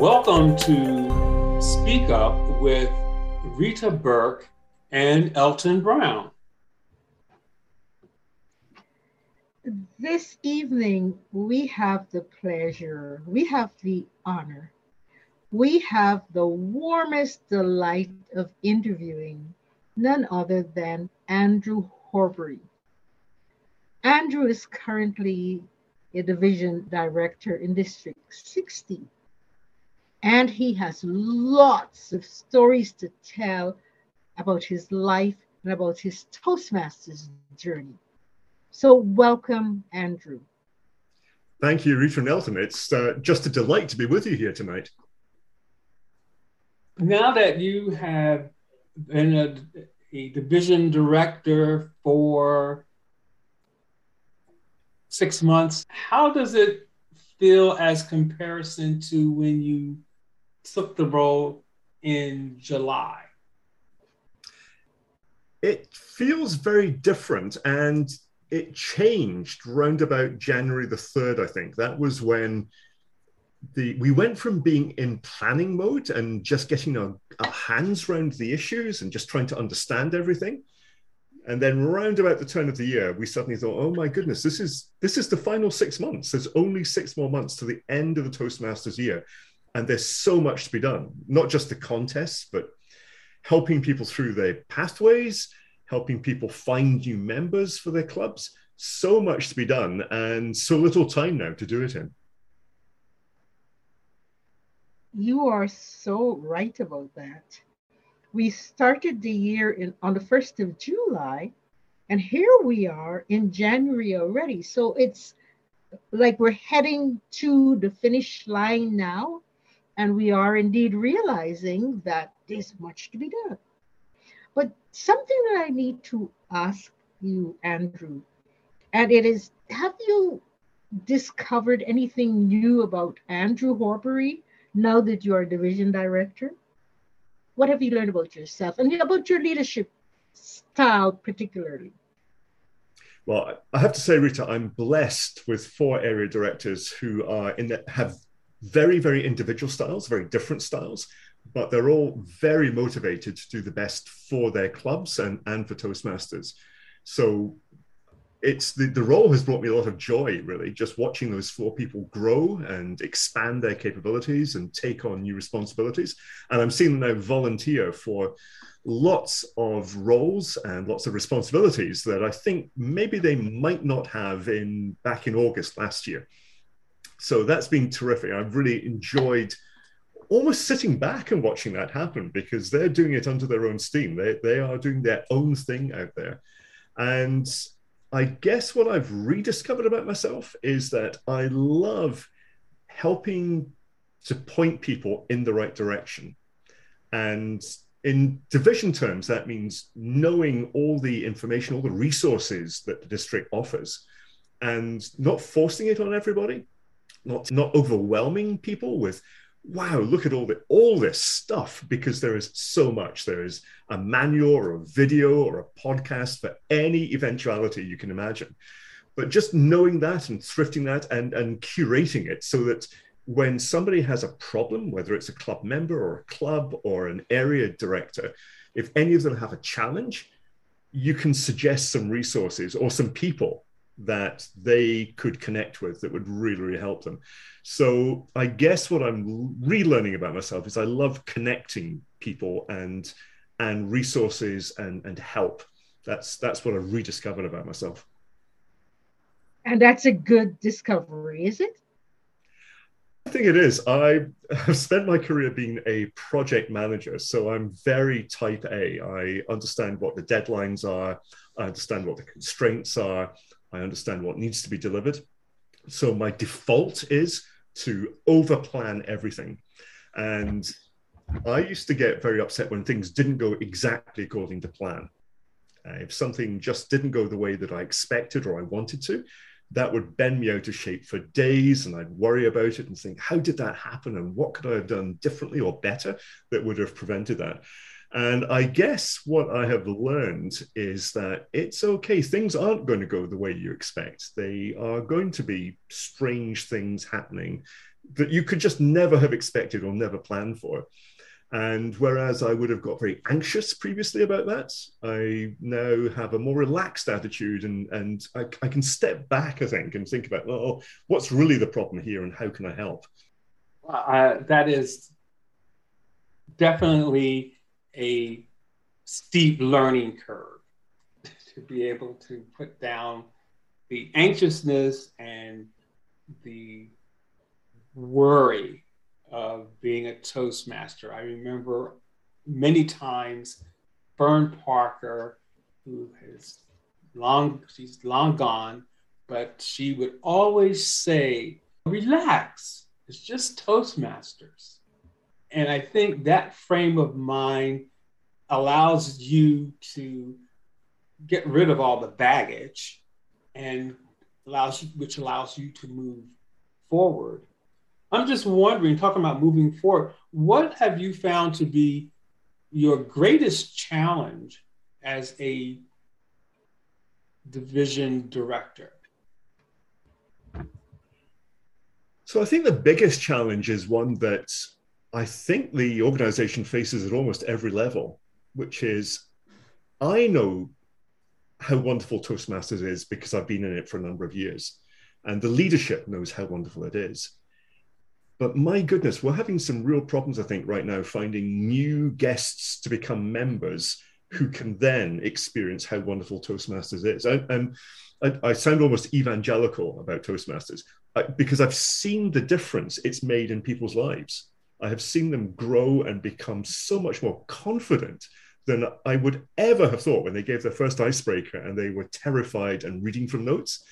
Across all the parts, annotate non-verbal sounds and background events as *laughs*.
Welcome to Speak Up with Rita Burke and Elton Brown. This evening, we have the pleasure, we have the honor, we have the warmest delight of interviewing none other than Andrew Horberry. Andrew is currently a division director in District 60 and he has lots of stories to tell about his life and about his Toastmasters journey. So, welcome, Andrew. Thank you, Rita Nelson. It's uh, just a delight to be with you here tonight. Now that you have been a, a division director for six months, how does it feel as comparison to when you took the role in July? It feels very different and it changed round about January the 3rd, I think. That was when the we went from being in planning mode and just getting our, our hands around the issues and just trying to understand everything. And then round about the turn of the year, we suddenly thought, oh my goodness, this is this is the final six months. There's only six more months to the end of the Toastmasters year. And there's so much to be done, not just the contests, but helping people through their pathways, helping people find new members for their clubs. So much to be done, and so little time now to do it in. You are so right about that. We started the year in, on the 1st of July, and here we are in January already. So it's like we're heading to the finish line now and we are indeed realizing that there's much to be done. But something that I need to ask you, Andrew, and it is have you discovered anything new about Andrew Horberry now that you are division director? What have you learned about yourself and about your leadership style, particularly? Well, I have to say, Rita, I'm blessed with four area directors who are in that have very, very individual styles, very different styles, but they're all very motivated to do the best for their clubs and, and for Toastmasters. So it's the, the role has brought me a lot of joy, really, just watching those four people grow and expand their capabilities and take on new responsibilities. And I'm seeing them now volunteer for lots of roles and lots of responsibilities that I think maybe they might not have in back in August last year. So that's been terrific. I've really enjoyed almost sitting back and watching that happen because they're doing it under their own steam. They, they are doing their own thing out there. And I guess what I've rediscovered about myself is that I love helping to point people in the right direction. And in division terms, that means knowing all the information, all the resources that the district offers, and not forcing it on everybody, not not overwhelming people with wow look at all the all this stuff because there is so much. There is a manual or a video or a podcast for any eventuality you can imagine. But just knowing that and thrifting that and and curating it so that when somebody has a problem whether it's a club member or a club or an area director if any of them have a challenge you can suggest some resources or some people that they could connect with that would really, really help them. So I guess what I'm relearning about myself is I love connecting people and and resources and and help. That's that's what I've rediscovered about myself. And that's a good discovery, is it? I think it is. I have spent my career being a project manager, so I'm very type A. I understand what the deadlines are, I understand what the constraints are, I understand what needs to be delivered. So my default is to overplan everything. And I used to get very upset when things didn't go exactly according to plan. Uh, if something just didn't go the way that I expected or I wanted to, that would bend me out of shape for days. And I'd worry about it and think, how did that happen? And what could I have done differently or better that would have prevented that? And I guess what I have learned is that it's okay. Things aren't going to go the way you expect. They are going to be strange things happening. that you could just never have expected or never planned for. And whereas I would have got very anxious previously about that, I now have a more relaxed attitude and, and I, I can step back, I think, and think about, well, what's really the problem here and how can I help? Uh, that is definitely a steep learning curve *laughs* to be able to put down the anxiousness and the worry of being a Toastmaster. I remember many times Fern Parker, who has long, she's long gone, but she would always say, relax, it's just Toastmasters. And I think that frame of mind allows you to get rid of all the baggage and allows you, which allows you to move forward I'm just wondering, talking about moving forward, what have you found to be your greatest challenge as a division director? So I think the biggest challenge is one that I think the organization faces at almost every level, which is I know how wonderful Toastmasters is because I've been in it for a number of years. And the leadership knows how wonderful it is. But my goodness, we're having some real problems, I think, right now, finding new guests to become members who can then experience how wonderful Toastmasters is. And I, I sound almost evangelical about Toastmasters because I've seen the difference it's made in people's lives. I have seen them grow and become so much more confident than I would ever have thought when they gave their first icebreaker and they were terrified and reading from notes.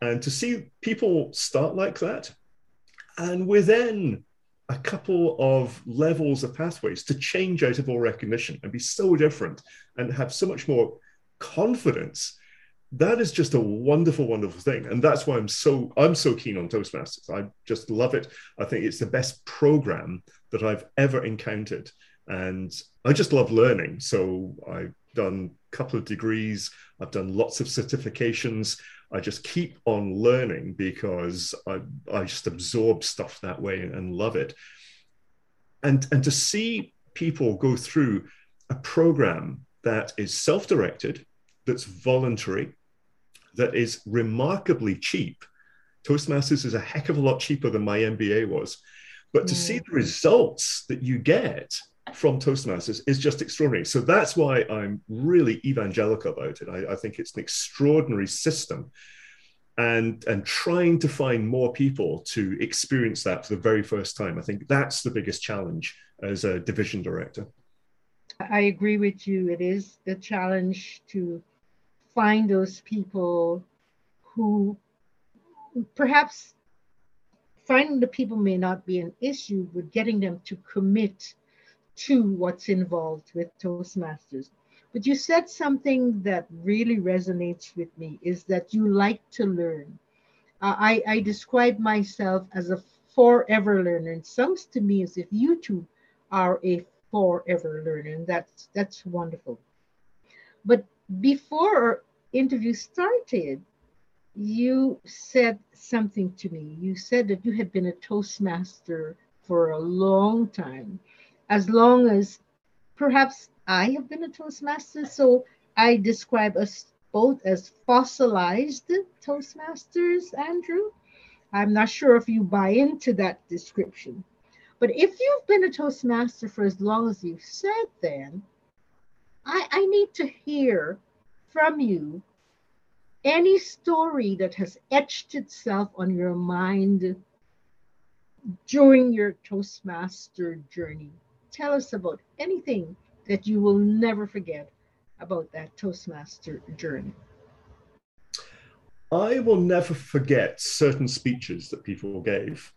And to see people start like that and within a couple of levels of pathways to change out of all recognition and be so different and have so much more confidence that is just a wonderful wonderful thing. And that's why i'm so i'm so keen on toastmasters. I just love it. I think it's the best program that i've ever encountered. And i just love learning. So i've done a couple of degrees. I've done lots of certifications. I just keep on learning because I, I just absorb stuff that way and love it. And, and to see people go through a program that is self directed, that's voluntary, that is remarkably cheap. Toastmasters is a heck of a lot cheaper than my MBA was. But to mm. see the results that you get from Toastmasters is just extraordinary. So that's why I'm really evangelical about it. I, I, think it's an extraordinary system. And, and trying to find more people to experience that for the very first time. I think that's the biggest challenge as a division director. I agree with you. It is the challenge to find those people who perhaps finding the people may not be an issue, but getting them to commit to what's involved with Toastmasters. But you said something that really resonates with me is that you like to learn. Uh, I, I describe myself as a forever learner. It sounds to me as if you two are a forever learner, and that's that's wonderful. But before interview started, you said something to me. You said that you had been a Toastmaster for a long time as long as perhaps I have been a Toastmaster. So I describe us both as fossilized Toastmasters, Andrew. I'm not sure if you buy into that description. But if you've been a Toastmaster for as long as you've said, then I, I need to hear from you any story that has etched itself on your mind during your Toastmaster journey tell us about anything that you will never forget about that Toastmaster journey. I will never forget certain speeches that people gave.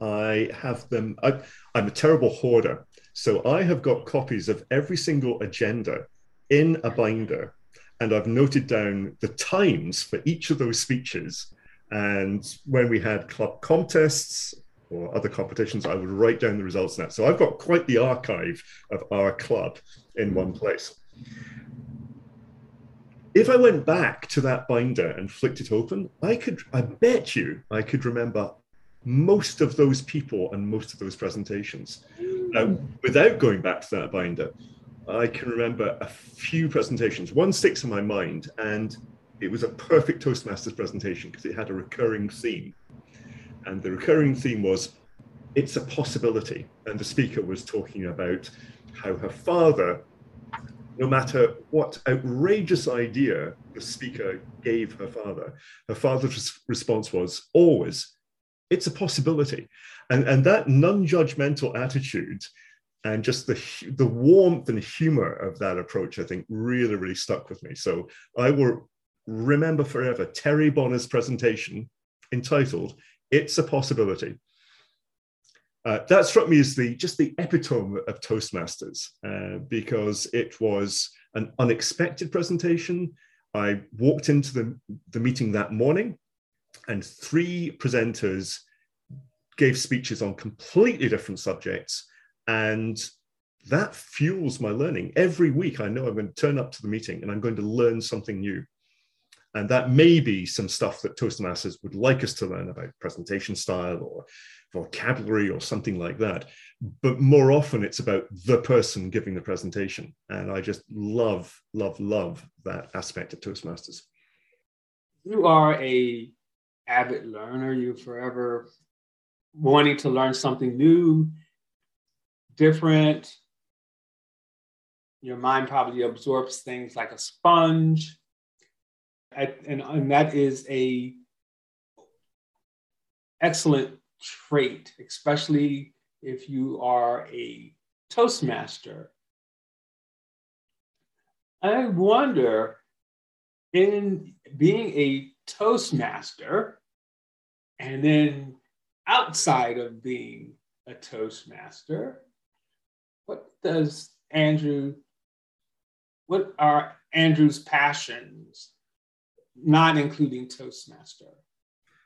I have them, I, am a terrible hoarder. So I have got copies of every single agenda in a binder, and I've noted down the times for each of those speeches. And when we had club contests or other competitions, I would write down the results of that. So I've got quite the archive of our club in one place. If I went back to that binder and flicked it open, I could, I bet you, I could remember most of those people and most of those presentations. Without going back to that binder, I can remember a few presentations. One sticks in my mind, and it was a perfect Toastmasters presentation because it had a recurring theme. And the recurring theme was, it's a possibility. And the speaker was talking about how her father, no matter what outrageous idea the speaker gave her father, her father's response was always, it's a possibility. And, and that non judgmental attitude and just the the warmth and humor of that approach, I think, really, really stuck with me. So I will remember forever Terry Bonner's presentation entitled "It's a Possibility." Uh, that struck me as the just the epitome of Toastmasters uh, because it was an unexpected presentation. I walked into the, the meeting that morning, and three presenters gave speeches on completely different subjects and that fuels my learning. Every week, I know I'm going to turn up to the meeting and I'm going to learn something new. And that may be some stuff that Toastmasters would like us to learn about presentation style or vocabulary or something like that. But more often, it's about the person giving the presentation. And I just love, love, love that aspect of Toastmasters. You are a avid learner. You're forever wanting to learn something new different. Your mind probably absorbs things like a sponge. And, and that is a excellent trait, especially if you are a Toastmaster. I wonder, in being a Toastmaster, and then outside of being a Toastmaster, does Andrew, what are Andrew's passions, not including Toastmaster?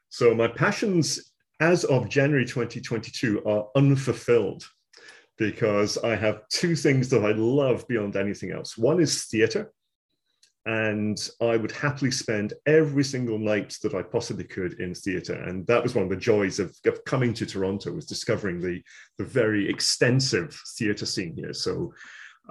So my passions as of January 2022 are unfulfilled because I have two things that I love beyond anything else. One is theatre, and I would happily spend every single night that I possibly could in theatre. And that was one of the joys of, of coming to Toronto was discovering the, the very extensive theatre scene here. So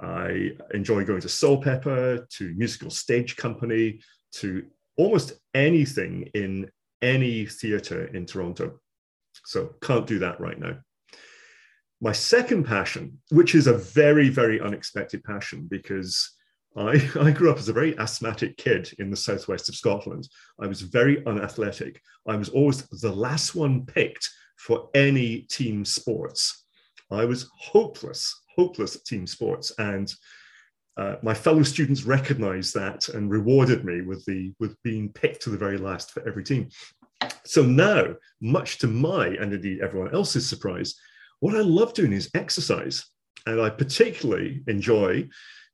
I enjoy going to Soulpepper, to musical stage company, to almost anything in any theatre in Toronto. So can't do that right now. My second passion, which is a very, very unexpected passion because I, *laughs* I grew up as a very asthmatic kid in the southwest of Scotland. I was very unathletic. I was always the last one picked for any team sports. I was hopeless, hopeless at team sports. And uh, my fellow students recognized that and rewarded me with, the, with being picked to the very last for every team. So now, much to my and indeed everyone else's surprise, what I love doing is exercise. And I particularly enjoy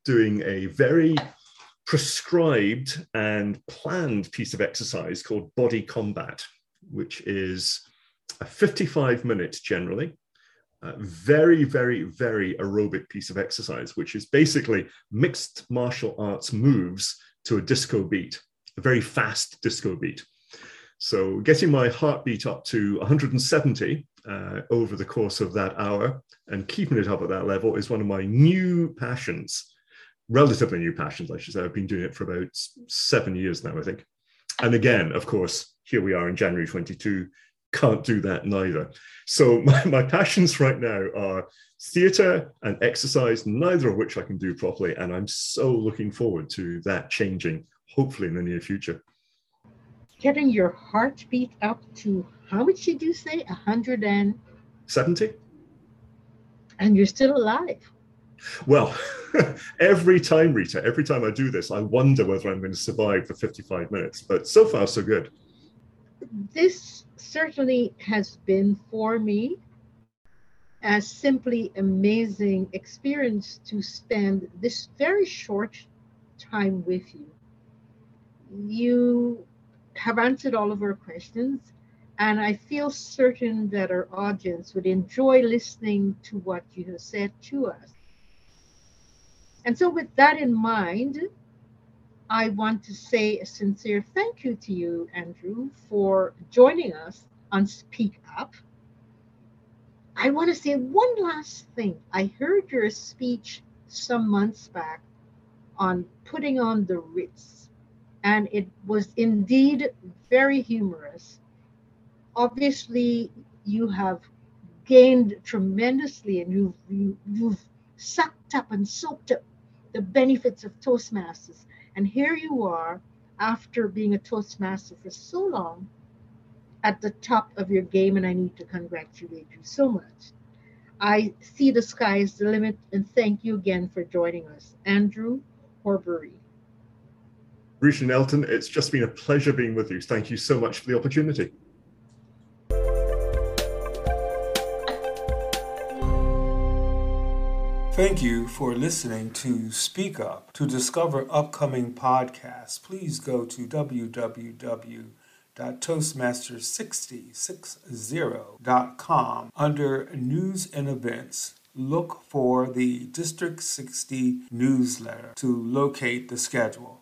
doing a very prescribed and planned piece of exercise called body combat, which is a 55 minutes generally, very, very, very aerobic piece of exercise, which is basically mixed martial arts moves to a disco beat, a very fast disco beat. So getting my heartbeat up to 170 uh, over the course of that hour and keeping it up at that level is one of my new passions relatively new passions, I should say. I've been doing it for about seven years now, I think. And again, of course, here we are in January 22, can't do that neither. So *laughs* my, my passions right now are theatre and exercise, neither of which I can do properly. And I'm so looking forward to that changing, hopefully in the near future. Getting your heartbeat up to how much did you say? 170? And you're still alive. Well, *laughs* every time, Rita, every time I do this, I wonder whether I'm going to survive the 55 minutes. But so far, so good. This certainly has been for me a simply amazing experience to spend this very short time with you. You have answered all of our questions, and I feel certain that our audience would enjoy listening to what you have said to us. And so, with that in mind, I want to say a sincere thank you to you, Andrew, for joining us on Speak Up. I want to say one last thing. I heard your speech some months back on putting on the Ritz, and it was indeed very humorous. Obviously, you have gained tremendously and you've, you, you've sucked up and soaked up the benefits of Toastmasters. And here you are, after being a Toastmaster for so long, at the top of your game, and I need to congratulate you so much. I see the sky is the limit, and thank you again for joining us. Andrew Horberry. Rita Elton, it's just been a pleasure being with you. Thank you so much for the opportunity. Thank you for listening to Speak Up. To discover upcoming podcasts, please go to www.toastmasters6060.com under News and Events. Look for the District 60 newsletter to locate the schedule.